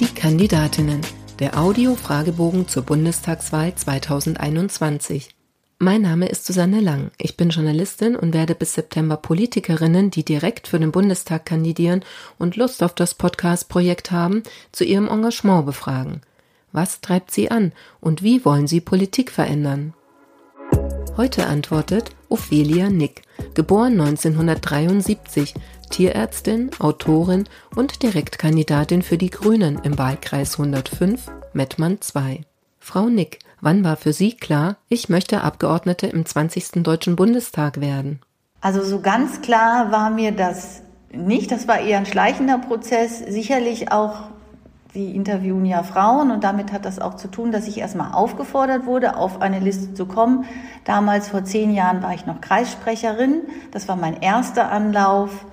Die Kandidatinnen. Der Audio-Fragebogen zur Bundestagswahl 2021. Mein Name ist Susanne Lang. Ich bin Journalistin und werde bis September Politikerinnen, die direkt für den Bundestag kandidieren und Lust auf das Podcast-Projekt haben, zu ihrem Engagement befragen. Was treibt sie an und wie wollen sie Politik verändern? Heute antwortet Ophelia Nick, geboren 1973, Tierärztin, Autorin und Direktkandidatin für die Grünen im Wahlkreis 105, Mettmann II. Frau Nick, wann war für Sie klar, ich möchte Abgeordnete im 20. Deutschen Bundestag werden? Also so ganz klar war mir das nicht. Das war eher ein schleichender Prozess. Sicherlich auch Sie interviewen ja Frauen und damit hat das auch zu tun, dass ich erstmal aufgefordert wurde, auf eine Liste zu kommen. Damals vor zehn Jahren war ich noch Kreissprecherin. Das war mein erster Anlauf.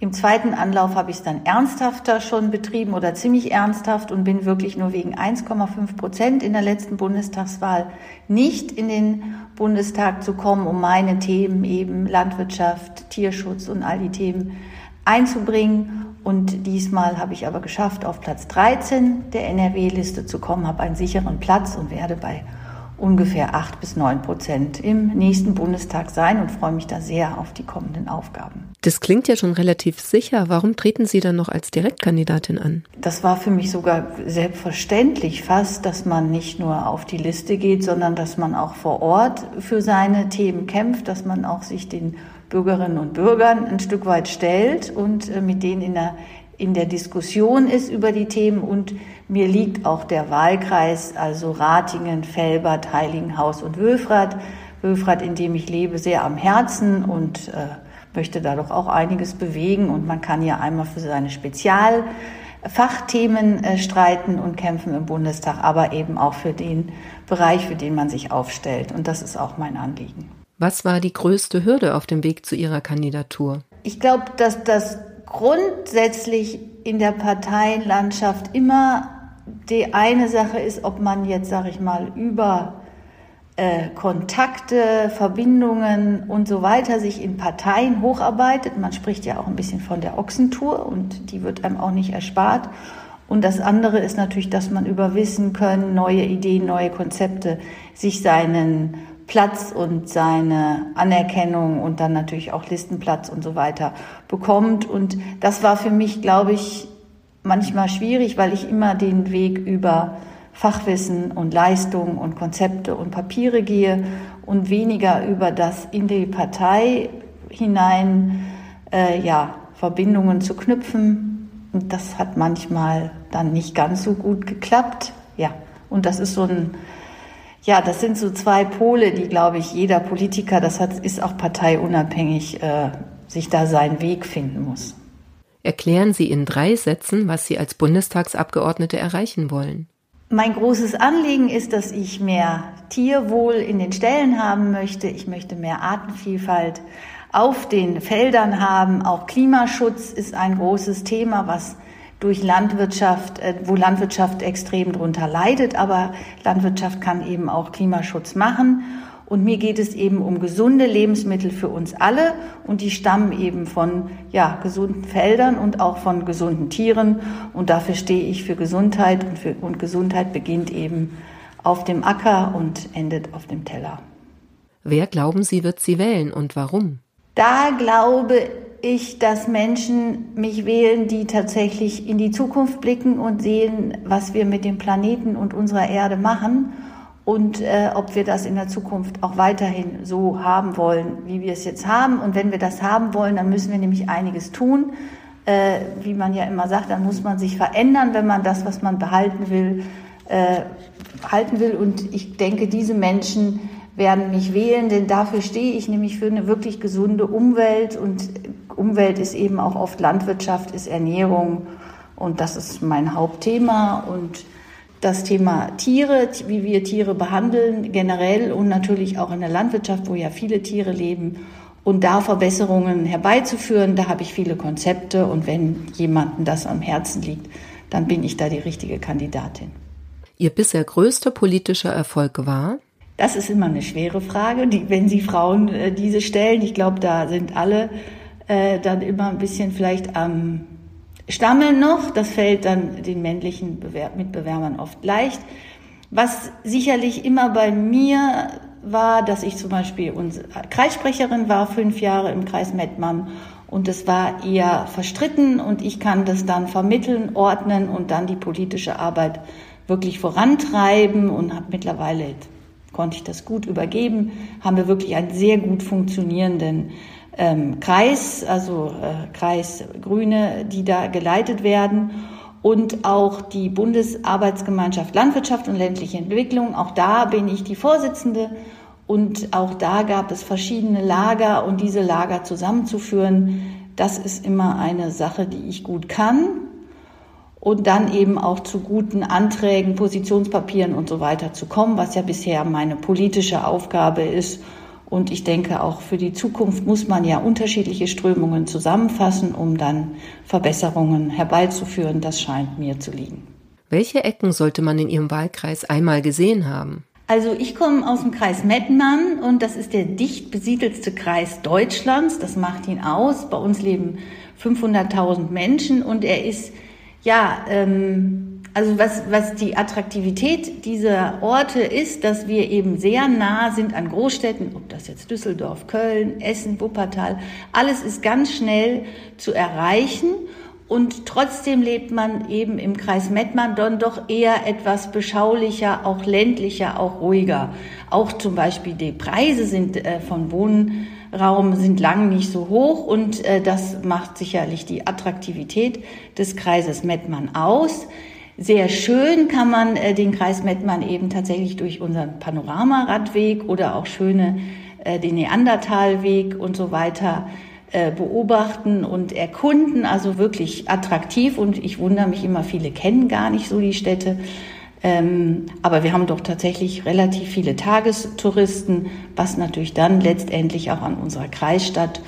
Im zweiten Anlauf habe ich es dann ernsthafter schon betrieben oder ziemlich ernsthaft und bin wirklich nur wegen 1,5 Prozent in der letzten Bundestagswahl nicht in den Bundestag zu kommen, um meine Themen eben Landwirtschaft, Tierschutz und all die Themen einzubringen. Und diesmal habe ich aber geschafft, auf Platz 13 der NRW-Liste zu kommen, habe einen sicheren Platz und werde bei ungefähr 8 bis 9 Prozent im nächsten Bundestag sein und freue mich da sehr auf die kommenden Aufgaben. Das klingt ja schon relativ sicher. Warum treten Sie dann noch als Direktkandidatin an? Das war für mich sogar selbstverständlich fast, dass man nicht nur auf die Liste geht, sondern dass man auch vor Ort für seine Themen kämpft, dass man auch sich den Bürgerinnen und Bürgern ein Stück weit stellt und äh, mit denen in der, in der Diskussion ist über die Themen. Und mir liegt auch der Wahlkreis, also Ratingen, Felbert, Heiligenhaus und Wülfrath, Wülfrath, in dem ich lebe, sehr am Herzen und äh, möchte da doch auch einiges bewegen. Und man kann ja einmal für seine Spezialfachthemen äh, streiten und kämpfen im Bundestag, aber eben auch für den Bereich, für den man sich aufstellt. Und das ist auch mein Anliegen. Was war die größte Hürde auf dem Weg zu Ihrer Kandidatur? Ich glaube, dass das grundsätzlich in der Parteienlandschaft immer die eine Sache ist, ob man jetzt, sage ich mal, über äh, Kontakte, Verbindungen und so weiter sich in Parteien hocharbeitet. Man spricht ja auch ein bisschen von der Ochsentour und die wird einem auch nicht erspart. Und das andere ist natürlich, dass man über Wissen können, neue Ideen, neue Konzepte sich seinen Platz und seine Anerkennung und dann natürlich auch Listenplatz und so weiter bekommt. Und das war für mich, glaube ich, manchmal schwierig, weil ich immer den Weg über Fachwissen und Leistung und Konzepte und Papiere gehe und weniger über das in die Partei hinein, äh, ja, Verbindungen zu knüpfen. Und das hat manchmal dann nicht ganz so gut geklappt. Ja, und das ist so ein ja, das sind so zwei Pole, die, glaube ich, jeder Politiker, das hat, ist auch parteiunabhängig, äh, sich da seinen Weg finden muss. Erklären Sie in drei Sätzen, was Sie als Bundestagsabgeordnete erreichen wollen. Mein großes Anliegen ist, dass ich mehr Tierwohl in den Ställen haben möchte. Ich möchte mehr Artenvielfalt auf den Feldern haben. Auch Klimaschutz ist ein großes Thema, was durch Landwirtschaft, äh, wo Landwirtschaft extrem drunter leidet, aber Landwirtschaft kann eben auch Klimaschutz machen. Und mir geht es eben um gesunde Lebensmittel für uns alle und die stammen eben von ja, gesunden Feldern und auch von gesunden Tieren. Und dafür stehe ich für Gesundheit und, für, und Gesundheit beginnt eben auf dem Acker und endet auf dem Teller. Wer glauben Sie wird sie wählen und warum? Da glaube ich, dass Menschen mich wählen, die tatsächlich in die Zukunft blicken und sehen, was wir mit dem Planeten und unserer Erde machen und äh, ob wir das in der Zukunft auch weiterhin so haben wollen, wie wir es jetzt haben. Und wenn wir das haben wollen, dann müssen wir nämlich einiges tun. Äh, wie man ja immer sagt, dann muss man sich verändern, wenn man das, was man behalten will, äh, halten will. Und ich denke, diese Menschen werden mich wählen, denn dafür stehe ich nämlich für eine wirklich gesunde Umwelt. Und Umwelt ist eben auch oft Landwirtschaft, ist Ernährung. Und das ist mein Hauptthema. Und das Thema Tiere, wie wir Tiere behandeln generell und natürlich auch in der Landwirtschaft, wo ja viele Tiere leben. Und da Verbesserungen herbeizuführen, da habe ich viele Konzepte. Und wenn jemandem das am Herzen liegt, dann bin ich da die richtige Kandidatin. Ihr bisher größter politischer Erfolg war? Das ist immer eine schwere Frage, die, wenn Sie Frauen äh, diese stellen. Ich glaube, da sind alle äh, dann immer ein bisschen vielleicht am stammeln noch. Das fällt dann den männlichen Mitbewerbern oft leicht. Was sicherlich immer bei mir war, dass ich zum Beispiel Kreissprecherin war, fünf Jahre im Kreis Mettmann. Und es war eher verstritten und ich kann das dann vermitteln, ordnen und dann die politische Arbeit wirklich vorantreiben und habe mittlerweile, konnte ich das gut übergeben, haben wir wirklich einen sehr gut funktionierenden ähm, Kreis, also äh, Kreis Grüne, die da geleitet werden und auch die Bundesarbeitsgemeinschaft Landwirtschaft und ländliche Entwicklung. Auch da bin ich die Vorsitzende und auch da gab es verschiedene Lager und diese Lager zusammenzuführen, das ist immer eine Sache, die ich gut kann. Und dann eben auch zu guten Anträgen, Positionspapieren und so weiter zu kommen, was ja bisher meine politische Aufgabe ist und ich denke, auch für die Zukunft muss man ja unterschiedliche Strömungen zusammenfassen, um dann Verbesserungen herbeizuführen. Das scheint mir zu liegen. Welche Ecken sollte man in Ihrem Wahlkreis einmal gesehen haben? Also ich komme aus dem Kreis Mettmann und das ist der dicht besiedelste Kreis Deutschlands. Das macht ihn aus. Bei uns leben 500.000 Menschen und er ist ja ähm, also was, was die Attraktivität dieser Orte ist, dass wir eben sehr nah sind an Großstädten, ob das jetzt Düsseldorf, Köln, Essen, Wuppertal, alles ist ganz schnell zu erreichen. Und trotzdem lebt man eben im Kreis Mettmann dann doch eher etwas beschaulicher, auch ländlicher, auch ruhiger. Auch zum Beispiel die Preise sind äh, von Wohnraum sind lang nicht so hoch und äh, das macht sicherlich die Attraktivität des Kreises Mettmann aus. Sehr schön kann man äh, den Kreis Mettmann eben tatsächlich durch unseren Panoramaradweg oder auch schöne äh, den Neandertalweg und so weiter äh, beobachten und erkunden. Also wirklich attraktiv und ich wundere mich immer, viele kennen gar nicht so die Städte. Ähm, aber wir haben doch tatsächlich relativ viele Tagestouristen, was natürlich dann letztendlich auch an unserer Kreisstadt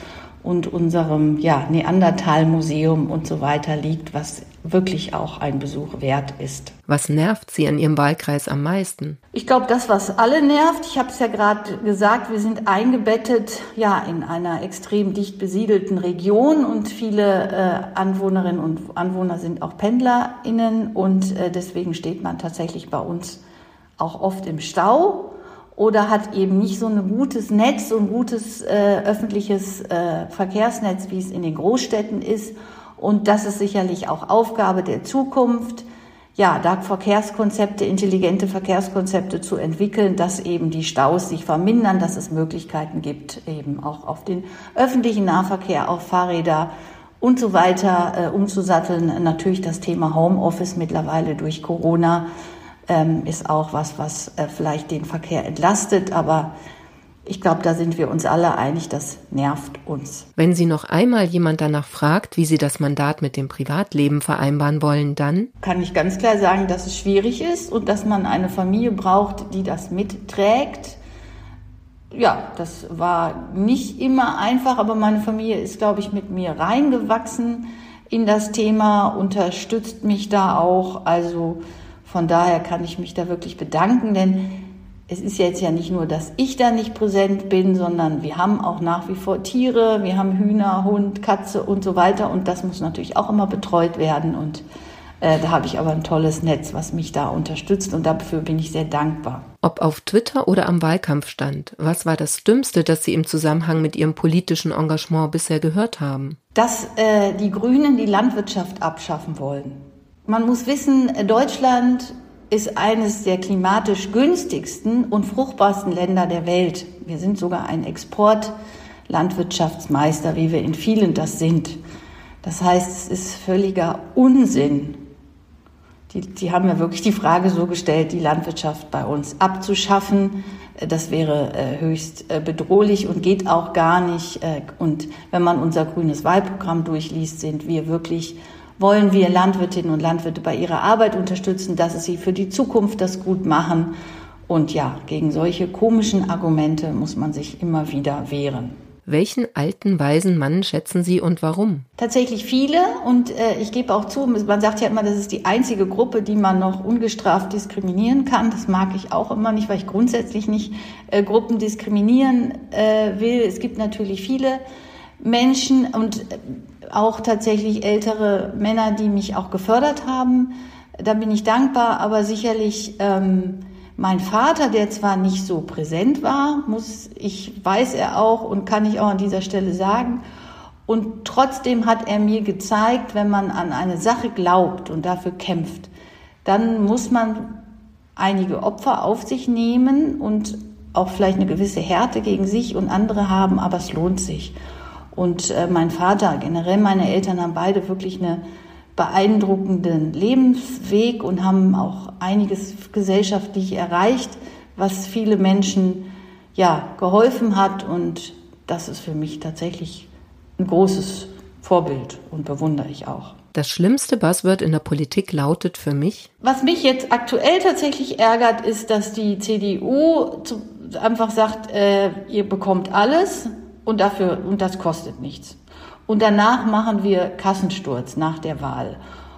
und unserem ja, Neandertal-Museum und so weiter liegt, was wirklich auch ein Besuch wert ist. Was nervt Sie an Ihrem Wahlkreis am meisten? Ich glaube, das, was alle nervt, ich habe es ja gerade gesagt, wir sind eingebettet ja in einer extrem dicht besiedelten Region und viele äh, Anwohnerinnen und Anwohner sind auch PendlerInnen und äh, deswegen steht man tatsächlich bei uns auch oft im Stau oder hat eben nicht so ein gutes Netz, so ein gutes äh, öffentliches äh, Verkehrsnetz, wie es in den Großstädten ist. Und das ist sicherlich auch Aufgabe der Zukunft, ja, da Verkehrskonzepte, intelligente Verkehrskonzepte zu entwickeln, dass eben die Staus sich vermindern, dass es Möglichkeiten gibt, eben auch auf den öffentlichen Nahverkehr, auf Fahrräder und so weiter äh, umzusatteln. Natürlich das Thema Homeoffice mittlerweile durch Corona ähm, ist auch was, was äh, vielleicht den Verkehr entlastet, aber ich glaube, da sind wir uns alle einig, das nervt uns. Wenn Sie noch einmal jemand danach fragt, wie Sie das Mandat mit dem Privatleben vereinbaren wollen, dann kann ich ganz klar sagen, dass es schwierig ist und dass man eine Familie braucht, die das mitträgt. Ja, das war nicht immer einfach, aber meine Familie ist, glaube ich, mit mir reingewachsen in das Thema, unterstützt mich da auch. Also von daher kann ich mich da wirklich bedanken, denn es ist jetzt ja nicht nur, dass ich da nicht präsent bin, sondern wir haben auch nach wie vor Tiere, wir haben Hühner, Hund, Katze und so weiter und das muss natürlich auch immer betreut werden und äh, da habe ich aber ein tolles Netz, was mich da unterstützt und dafür bin ich sehr dankbar. Ob auf Twitter oder am Wahlkampfstand, was war das Dümmste, das Sie im Zusammenhang mit Ihrem politischen Engagement bisher gehört haben? Dass äh, die Grünen die Landwirtschaft abschaffen wollen. Man muss wissen, Deutschland ist eines der klimatisch günstigsten und fruchtbarsten Länder der Welt. Wir sind sogar ein Exportlandwirtschaftsmeister, wie wir in vielen das sind. Das heißt, es ist völliger Unsinn. Die, die haben ja wirklich die Frage so gestellt, die Landwirtschaft bei uns abzuschaffen. Das wäre äh, höchst äh, bedrohlich und geht auch gar nicht. Äh, und wenn man unser grünes Wahlprogramm durchliest, sind wir wirklich wollen wir Landwirtinnen und Landwirte bei ihrer Arbeit unterstützen, dass sie für die Zukunft das gut machen. Und ja, gegen solche komischen Argumente muss man sich immer wieder wehren. Welchen alten, weisen Mann schätzen Sie und warum? Tatsächlich viele. Und äh, ich gebe auch zu, man sagt ja immer, das ist die einzige Gruppe, die man noch ungestraft diskriminieren kann. Das mag ich auch immer nicht, weil ich grundsätzlich nicht äh, Gruppen diskriminieren äh, will. Es gibt natürlich viele Menschen und auch tatsächlich ältere Männer, die mich auch gefördert haben. Da bin ich dankbar, aber sicherlich ähm, mein Vater, der zwar nicht so präsent war, muss ich weiß er auch und kann ich auch an dieser Stelle sagen. Und trotzdem hat er mir gezeigt, wenn man an eine Sache glaubt und dafür kämpft, dann muss man einige Opfer auf sich nehmen und auch vielleicht eine gewisse Härte gegen sich und andere haben, aber es lohnt sich. Und äh, mein Vater, generell meine Eltern haben beide wirklich eine beeindruckenden Lebensweg und haben auch einiges gesellschaftlich erreicht, was viele Menschen ja geholfen hat und das ist für mich tatsächlich ein großes Vorbild und bewundere ich auch. Das schlimmste Buzzword in der Politik lautet für mich. Was mich jetzt aktuell tatsächlich ärgert, ist, dass die CDU einfach sagt, äh, ihr bekommt alles und dafür und das kostet nichts. Und danach machen wir Kassensturz nach der Wahl.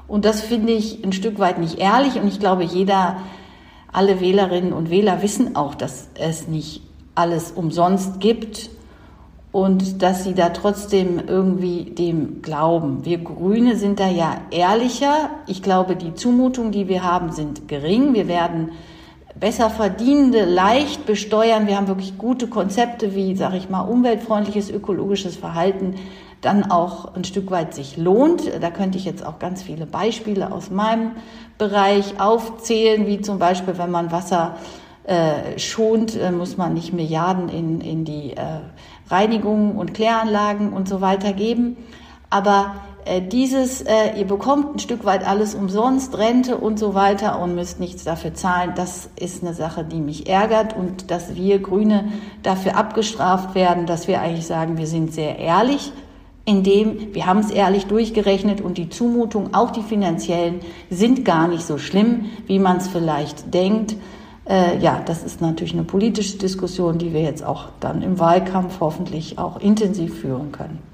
Und das finde ich ein Stück weit nicht ehrlich. Und ich glaube, jeder, alle Wählerinnen und Wähler wissen auch, dass es nicht alles umsonst gibt und dass sie da trotzdem irgendwie dem glauben. Wir Grüne sind da ja ehrlicher. Ich glaube, die Zumutungen, die wir haben, sind gering. Wir werden besser verdienende leicht besteuern. Wir haben wirklich gute Konzepte wie, sage ich mal, umweltfreundliches, ökologisches Verhalten dann auch ein Stück weit sich lohnt. Da könnte ich jetzt auch ganz viele Beispiele aus meinem Bereich aufzählen, wie zum Beispiel, wenn man Wasser äh, schont, äh, muss man nicht Milliarden in, in die äh, Reinigung und Kläranlagen und so weiter geben. Aber dieses, äh, ihr bekommt ein Stück weit alles umsonst, Rente und so weiter und müsst nichts dafür zahlen, das ist eine Sache, die mich ärgert und dass wir Grüne dafür abgestraft werden, dass wir eigentlich sagen, wir sind sehr ehrlich indem wir haben es ehrlich durchgerechnet und die Zumutung, auch die finanziellen, sind gar nicht so schlimm, wie man es vielleicht denkt. Äh, ja, das ist natürlich eine politische Diskussion, die wir jetzt auch dann im Wahlkampf hoffentlich auch intensiv führen können.